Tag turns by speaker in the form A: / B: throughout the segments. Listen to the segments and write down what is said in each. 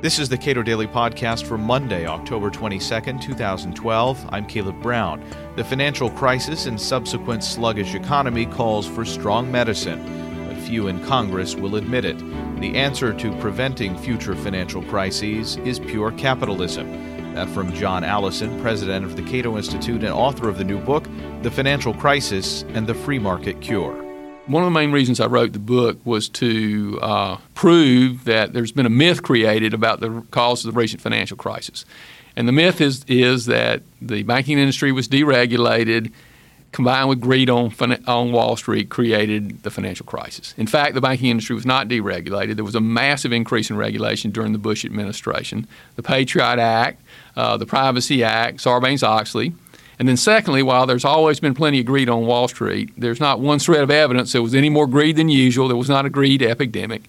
A: This is the Cato Daily Podcast for Monday, October 22nd, 2012. I'm Caleb Brown. The financial crisis and subsequent sluggish economy calls for strong medicine, but few in Congress will admit it. The answer to preventing future financial crises is pure capitalism. That from John Allison, president of the Cato Institute and author of the new book, The Financial Crisis and the Free Market Cure.
B: One of the main reasons I wrote the book was to uh, prove that there's been a myth created about the cause of the recent financial crisis. And the myth is, is that the banking industry was deregulated, combined with greed on, on Wall Street, created the financial crisis. In fact, the banking industry was not deregulated. There was a massive increase in regulation during the Bush administration. The Patriot Act, uh, the Privacy Act, Sarbanes Oxley, and then, secondly, while there's always been plenty of greed on Wall Street, there's not one shred of evidence there was any more greed than usual. There was not a greed epidemic.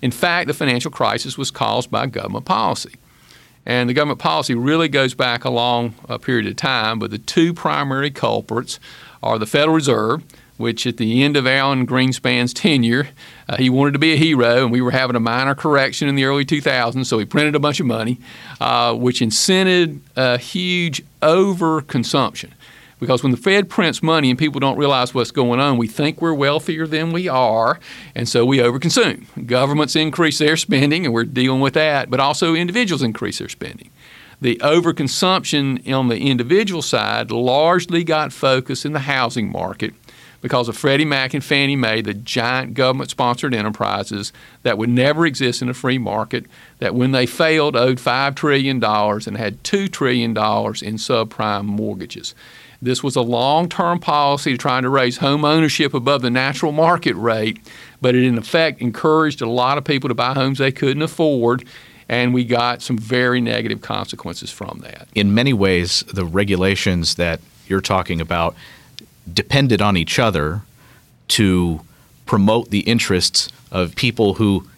B: In fact, the financial crisis was caused by government policy. And the government policy really goes back a long uh, period of time, but the two primary culprits are the Federal Reserve, which at the end of Alan Greenspan's tenure, uh, he wanted to be a hero, and we were having a minor correction in the early 2000s, so he printed a bunch of money, uh, which incented a huge overconsumption. Because when the Fed prints money and people don't realize what's going on, we think we're wealthier than we are, and so we overconsume. Governments increase their spending, and we're dealing with that, but also individuals increase their spending. The overconsumption on the individual side largely got focused in the housing market because of Freddie Mac and Fannie Mae, the giant government sponsored enterprises that would never exist in a free market, that when they failed owed $5 trillion and had $2 trillion in subprime mortgages. This was a long term policy trying to raise home ownership above the natural market rate, but it in effect encouraged a lot of people to buy homes they couldn't afford and we got some very negative consequences from that.
A: In many ways, the regulations that you're talking about depended on each other to promote the interests of people who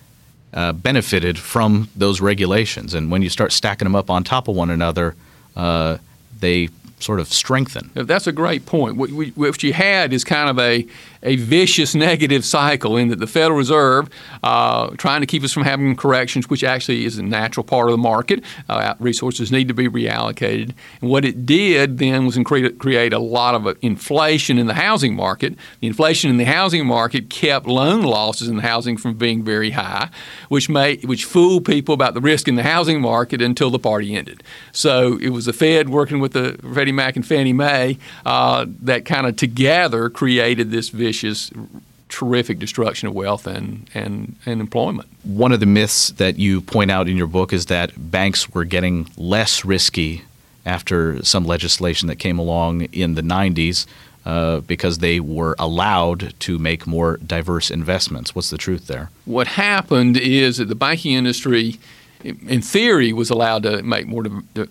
A: uh, benefited from those regulations. And when you start stacking them up on top of one another, uh, they sort of strengthen.
B: That's a great point. What, we, what you had is kind of a, a vicious negative cycle in that the Federal Reserve, uh, trying to keep us from having corrections, which actually is a natural part of the market, uh, resources need to be reallocated. And what it did then was create, create a lot of uh, inflation in the housing market. The inflation in the housing market kept loan losses in the housing from being very high, which made which fooled people about the risk in the housing market until the party ended. So it was the Fed working with the Freddie Mac and Fannie Mae uh, that kind of together created this vicious terrific destruction of wealth and, and, and employment.
A: One of the myths that you point out in your book is that banks were getting less risky after some legislation that came along in the 90s uh, because they were allowed to make more diverse investments. What's the truth there?
B: What happened is that the banking industry in theory, was allowed to make more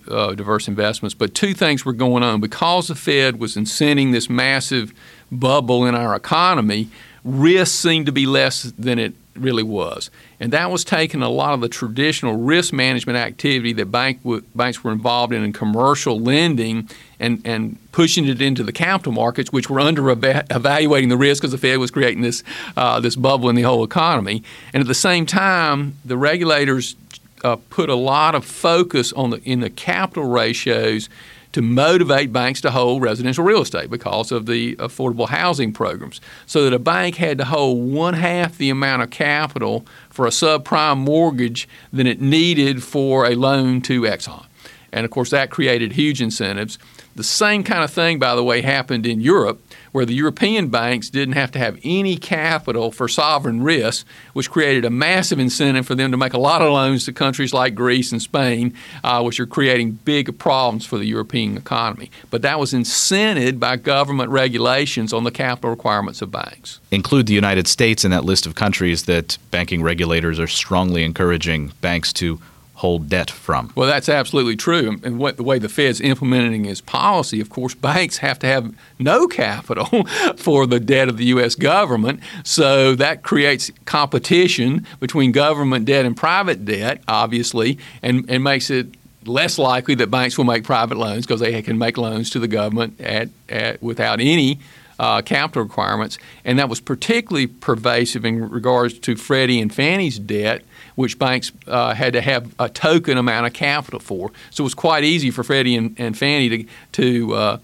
B: uh, diverse investments. But two things were going on. Because the Fed was incenting this massive bubble in our economy, risk seemed to be less than it really was. And that was taking a lot of the traditional risk management activity that bank w- banks were involved in in commercial lending and, and pushing it into the capital markets, which were under evaluating the risk because the Fed was creating this, uh, this bubble in the whole economy. And at the same time, the regulators uh, put a lot of focus on the in the capital ratios to motivate banks to hold residential real estate because of the affordable housing programs. So that a bank had to hold one half the amount of capital for a subprime mortgage than it needed for a loan to Exxon. And of course, that created huge incentives. The same kind of thing, by the way, happened in Europe where the European banks didn't have to have any capital for sovereign risk, which created a massive incentive for them to make a lot of loans to countries like Greece and Spain, uh, which are creating big problems for the European economy. But that was incented by government regulations on the capital requirements of banks.
A: Include the United States in that list of countries that banking regulators are strongly encouraging banks to hold debt from.
B: Well, that's absolutely true. And what the way the Fed's implementing its policy, of course, banks have to have no capital for the debt of the U.S. government. So that creates competition between government debt and private debt, obviously, and, and makes it less likely that banks will make private loans because they can make loans to the government at, at without any uh, capital requirements, and that was particularly pervasive in regards to Freddie and Fannie's debt, which banks uh, had to have a token amount of capital for. So it was quite easy for Freddie and, and Fannie to to uh,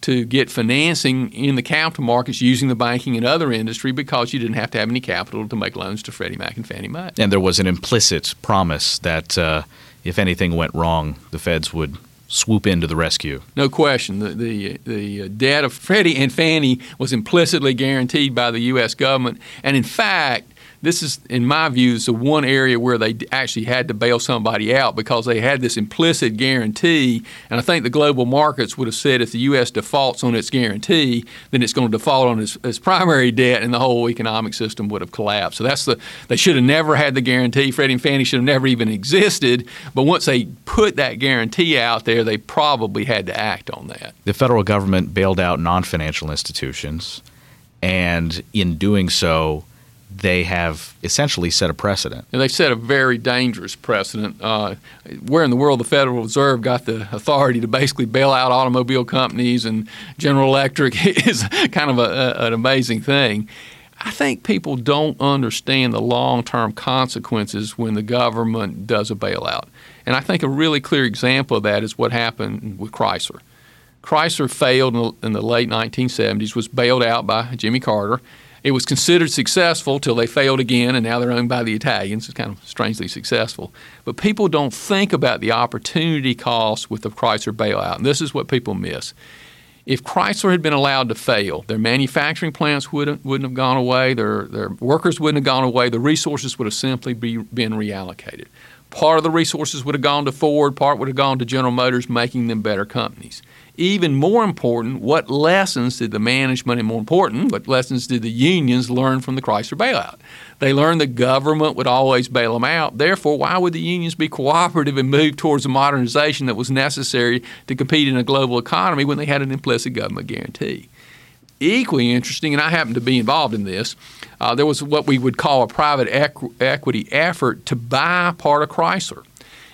B: to get financing in the capital markets using the banking and other industry because you didn't have to have any capital to make loans to Freddie Mac and Fannie Mae.
A: And there was an implicit promise that uh, if anything went wrong, the feds would swoop into the rescue.
B: No question. The, the, the uh, debt of Freddie and Fannie was implicitly guaranteed by the U.S. government. And in fact, this is, in my view, is the one area where they actually had to bail somebody out because they had this implicit guarantee. And I think the global markets would have said if the U.S. defaults on its guarantee, then it's going to default on its, its primary debt, and the whole economic system would have collapsed. So that's the they should have never had the guarantee. Freddie and Fannie should have never even existed. But once they put that guarantee out there, they probably had to act on that.
A: The federal government bailed out non-financial institutions, and in doing so they have essentially set a precedent.
B: And they've set a very dangerous precedent. Uh, where in the world the Federal Reserve got the authority to basically bail out automobile companies and General Electric is kind of a, a, an amazing thing. I think people don't understand the long term consequences when the government does a bailout. And I think a really clear example of that is what happened with Chrysler. Chrysler failed in the, in the late 1970s, was bailed out by Jimmy Carter it was considered successful till they failed again, and now they're owned by the Italians. It's kind of strangely successful. But people don't think about the opportunity cost with the Chrysler bailout, and this is what people miss. If Chrysler had been allowed to fail, their manufacturing plants wouldn't, wouldn't have gone away, their, their workers wouldn't have gone away, the resources would have simply be, been reallocated. Part of the resources would have gone to Ford, part would have gone to General Motors, making them better companies even more important, what lessons did the management, and more important, what lessons did the unions learn from the Chrysler bailout? They learned the government would always bail them out. Therefore, why would the unions be cooperative and move towards the modernization that was necessary to compete in a global economy when they had an implicit government guarantee? Equally interesting, and I happen to be involved in this, uh, there was what we would call a private equ- equity effort to buy part of Chrysler.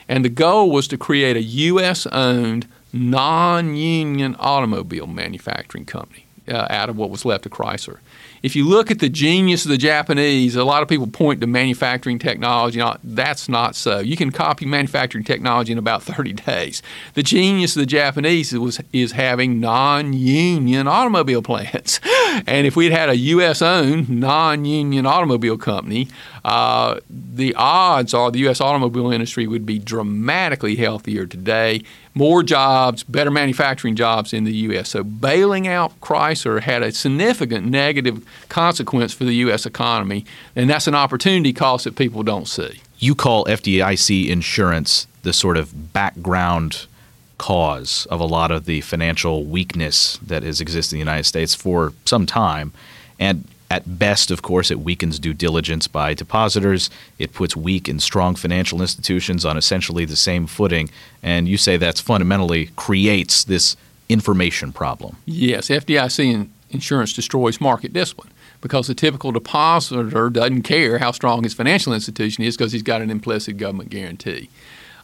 B: And the goal was to create a U.S. owned non union automobile manufacturing company uh, out of what was left of Chrysler. If you look at the genius of the Japanese, a lot of people point to manufacturing technology. Know, that's not so. You can copy manufacturing technology in about 30 days. The genius of the Japanese was, is having non union automobile plants. And if we'd had a U.S. owned non union automobile company, uh, the odds are the U.S. automobile industry would be dramatically healthier today more jobs, better manufacturing jobs in the U.S. So bailing out Chrysler had a significant negative consequence for the U.S. economy, and that's an opportunity cost that people don't see.
A: You call FDIC insurance the sort of background cause of a lot of the financial weakness that has existed in the United States for some time. And at best, of course, it weakens due diligence by depositors. It puts weak and strong financial institutions on essentially the same footing. And you say that's fundamentally creates this information problem.
B: Yes, FDIC insurance destroys market discipline because the typical depositor doesn't care how strong his financial institution is because he's got an implicit government guarantee.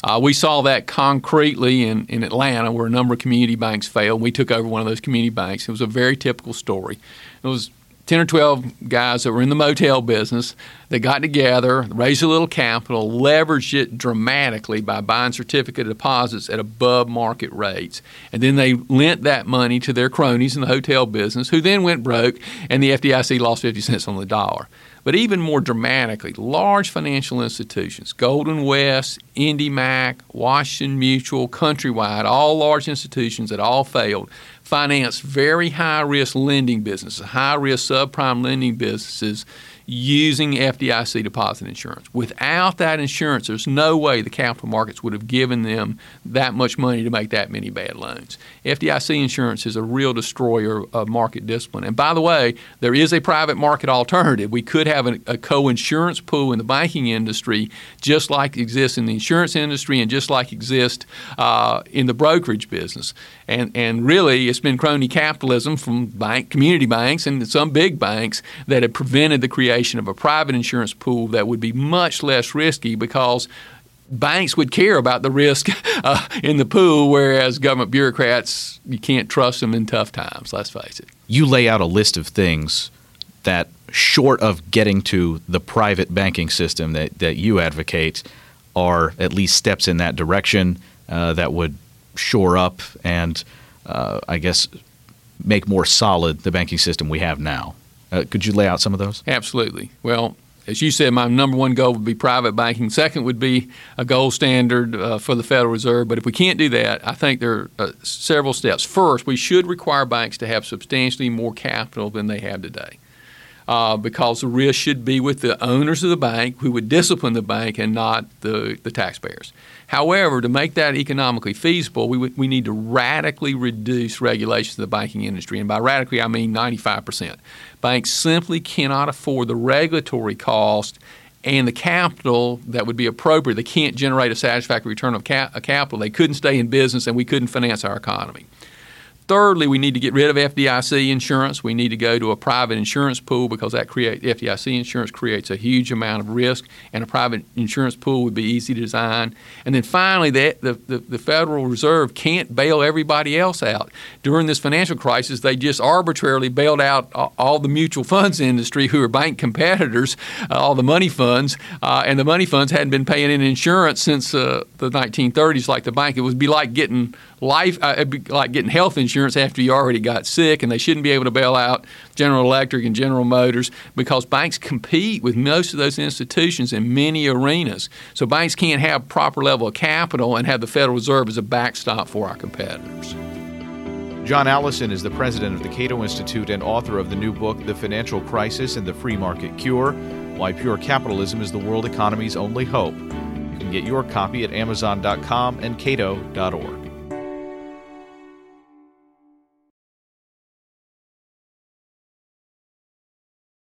B: Uh, we saw that concretely in, in Atlanta, where a number of community banks failed. We took over one of those community banks. It was a very typical story. It was 10 or 12 guys that were in the motel business that got together, raised a little capital, leveraged it dramatically by buying certificate deposits at above market rates. And then they lent that money to their cronies in the hotel business, who then went broke, and the FDIC lost 50 cents on the dollar. But even more dramatically, large financial institutions, Golden West, IndyMac, Washington Mutual, Countrywide, all large institutions that all failed, financed very high risk lending businesses, high risk subprime lending businesses using FDIC deposit insurance. Without that insurance, there's no way the capital markets would have given them that much money to make that many bad loans. FDIC insurance is a real destroyer of market discipline. And by the way, there is a private market alternative. We could have a, a co insurance pool in the banking industry, just like exists in the insurance industry and just like exists uh, in the brokerage business. And, and really, it's been crony capitalism from bank, community banks and some big banks that have prevented the creation of a private insurance pool that would be much less risky because banks would care about the risk uh, in the pool, whereas government bureaucrats, you can't trust them in tough times, let's face it.
A: You lay out a list of things that, short of getting to the private banking system that, that you advocate, are at least steps in that direction uh, that would shore up and, uh, I guess, make more solid the banking system we have now. Uh, could you lay out some of those?
B: Absolutely. Well, as you said, my number one goal would be private banking. Second would be a gold standard uh, for the Federal Reserve. But if we can't do that, I think there are uh, several steps. First, we should require banks to have substantially more capital than they have today. Uh, because the risk should be with the owners of the bank who would discipline the bank and not the, the taxpayers. However, to make that economically feasible, we, we need to radically reduce regulations of the banking industry. And by radically, I mean 95%. Banks simply cannot afford the regulatory cost and the capital that would be appropriate. They can't generate a satisfactory return of cap- capital. They couldn't stay in business, and we couldn't finance our economy. Thirdly, we need to get rid of FDIC insurance. We need to go to a private insurance pool because that create FDIC insurance creates a huge amount of risk, and a private insurance pool would be easy to design. And then finally, the, the, the, Federal Reserve can't bail everybody else out. During this financial crisis, they just arbitrarily bailed out all the mutual funds industry who are bank competitors, uh, all the money funds, uh, and the money funds hadn't been paying in insurance since uh, the 1930s like the bank. It would be like getting life, uh, like getting health insurance after you already got sick, and they shouldn't be able to bail out General Electric and General Motors because banks compete with most of those institutions in many arenas. So banks can't have proper level of capital and have the Federal Reserve as a backstop for our competitors.
A: John Allison is the president of the Cato Institute and author of the new book, The Financial Crisis and the Free Market Cure Why Pure Capitalism is the World Economy's Only Hope. You can get your copy at Amazon.com and Cato.org.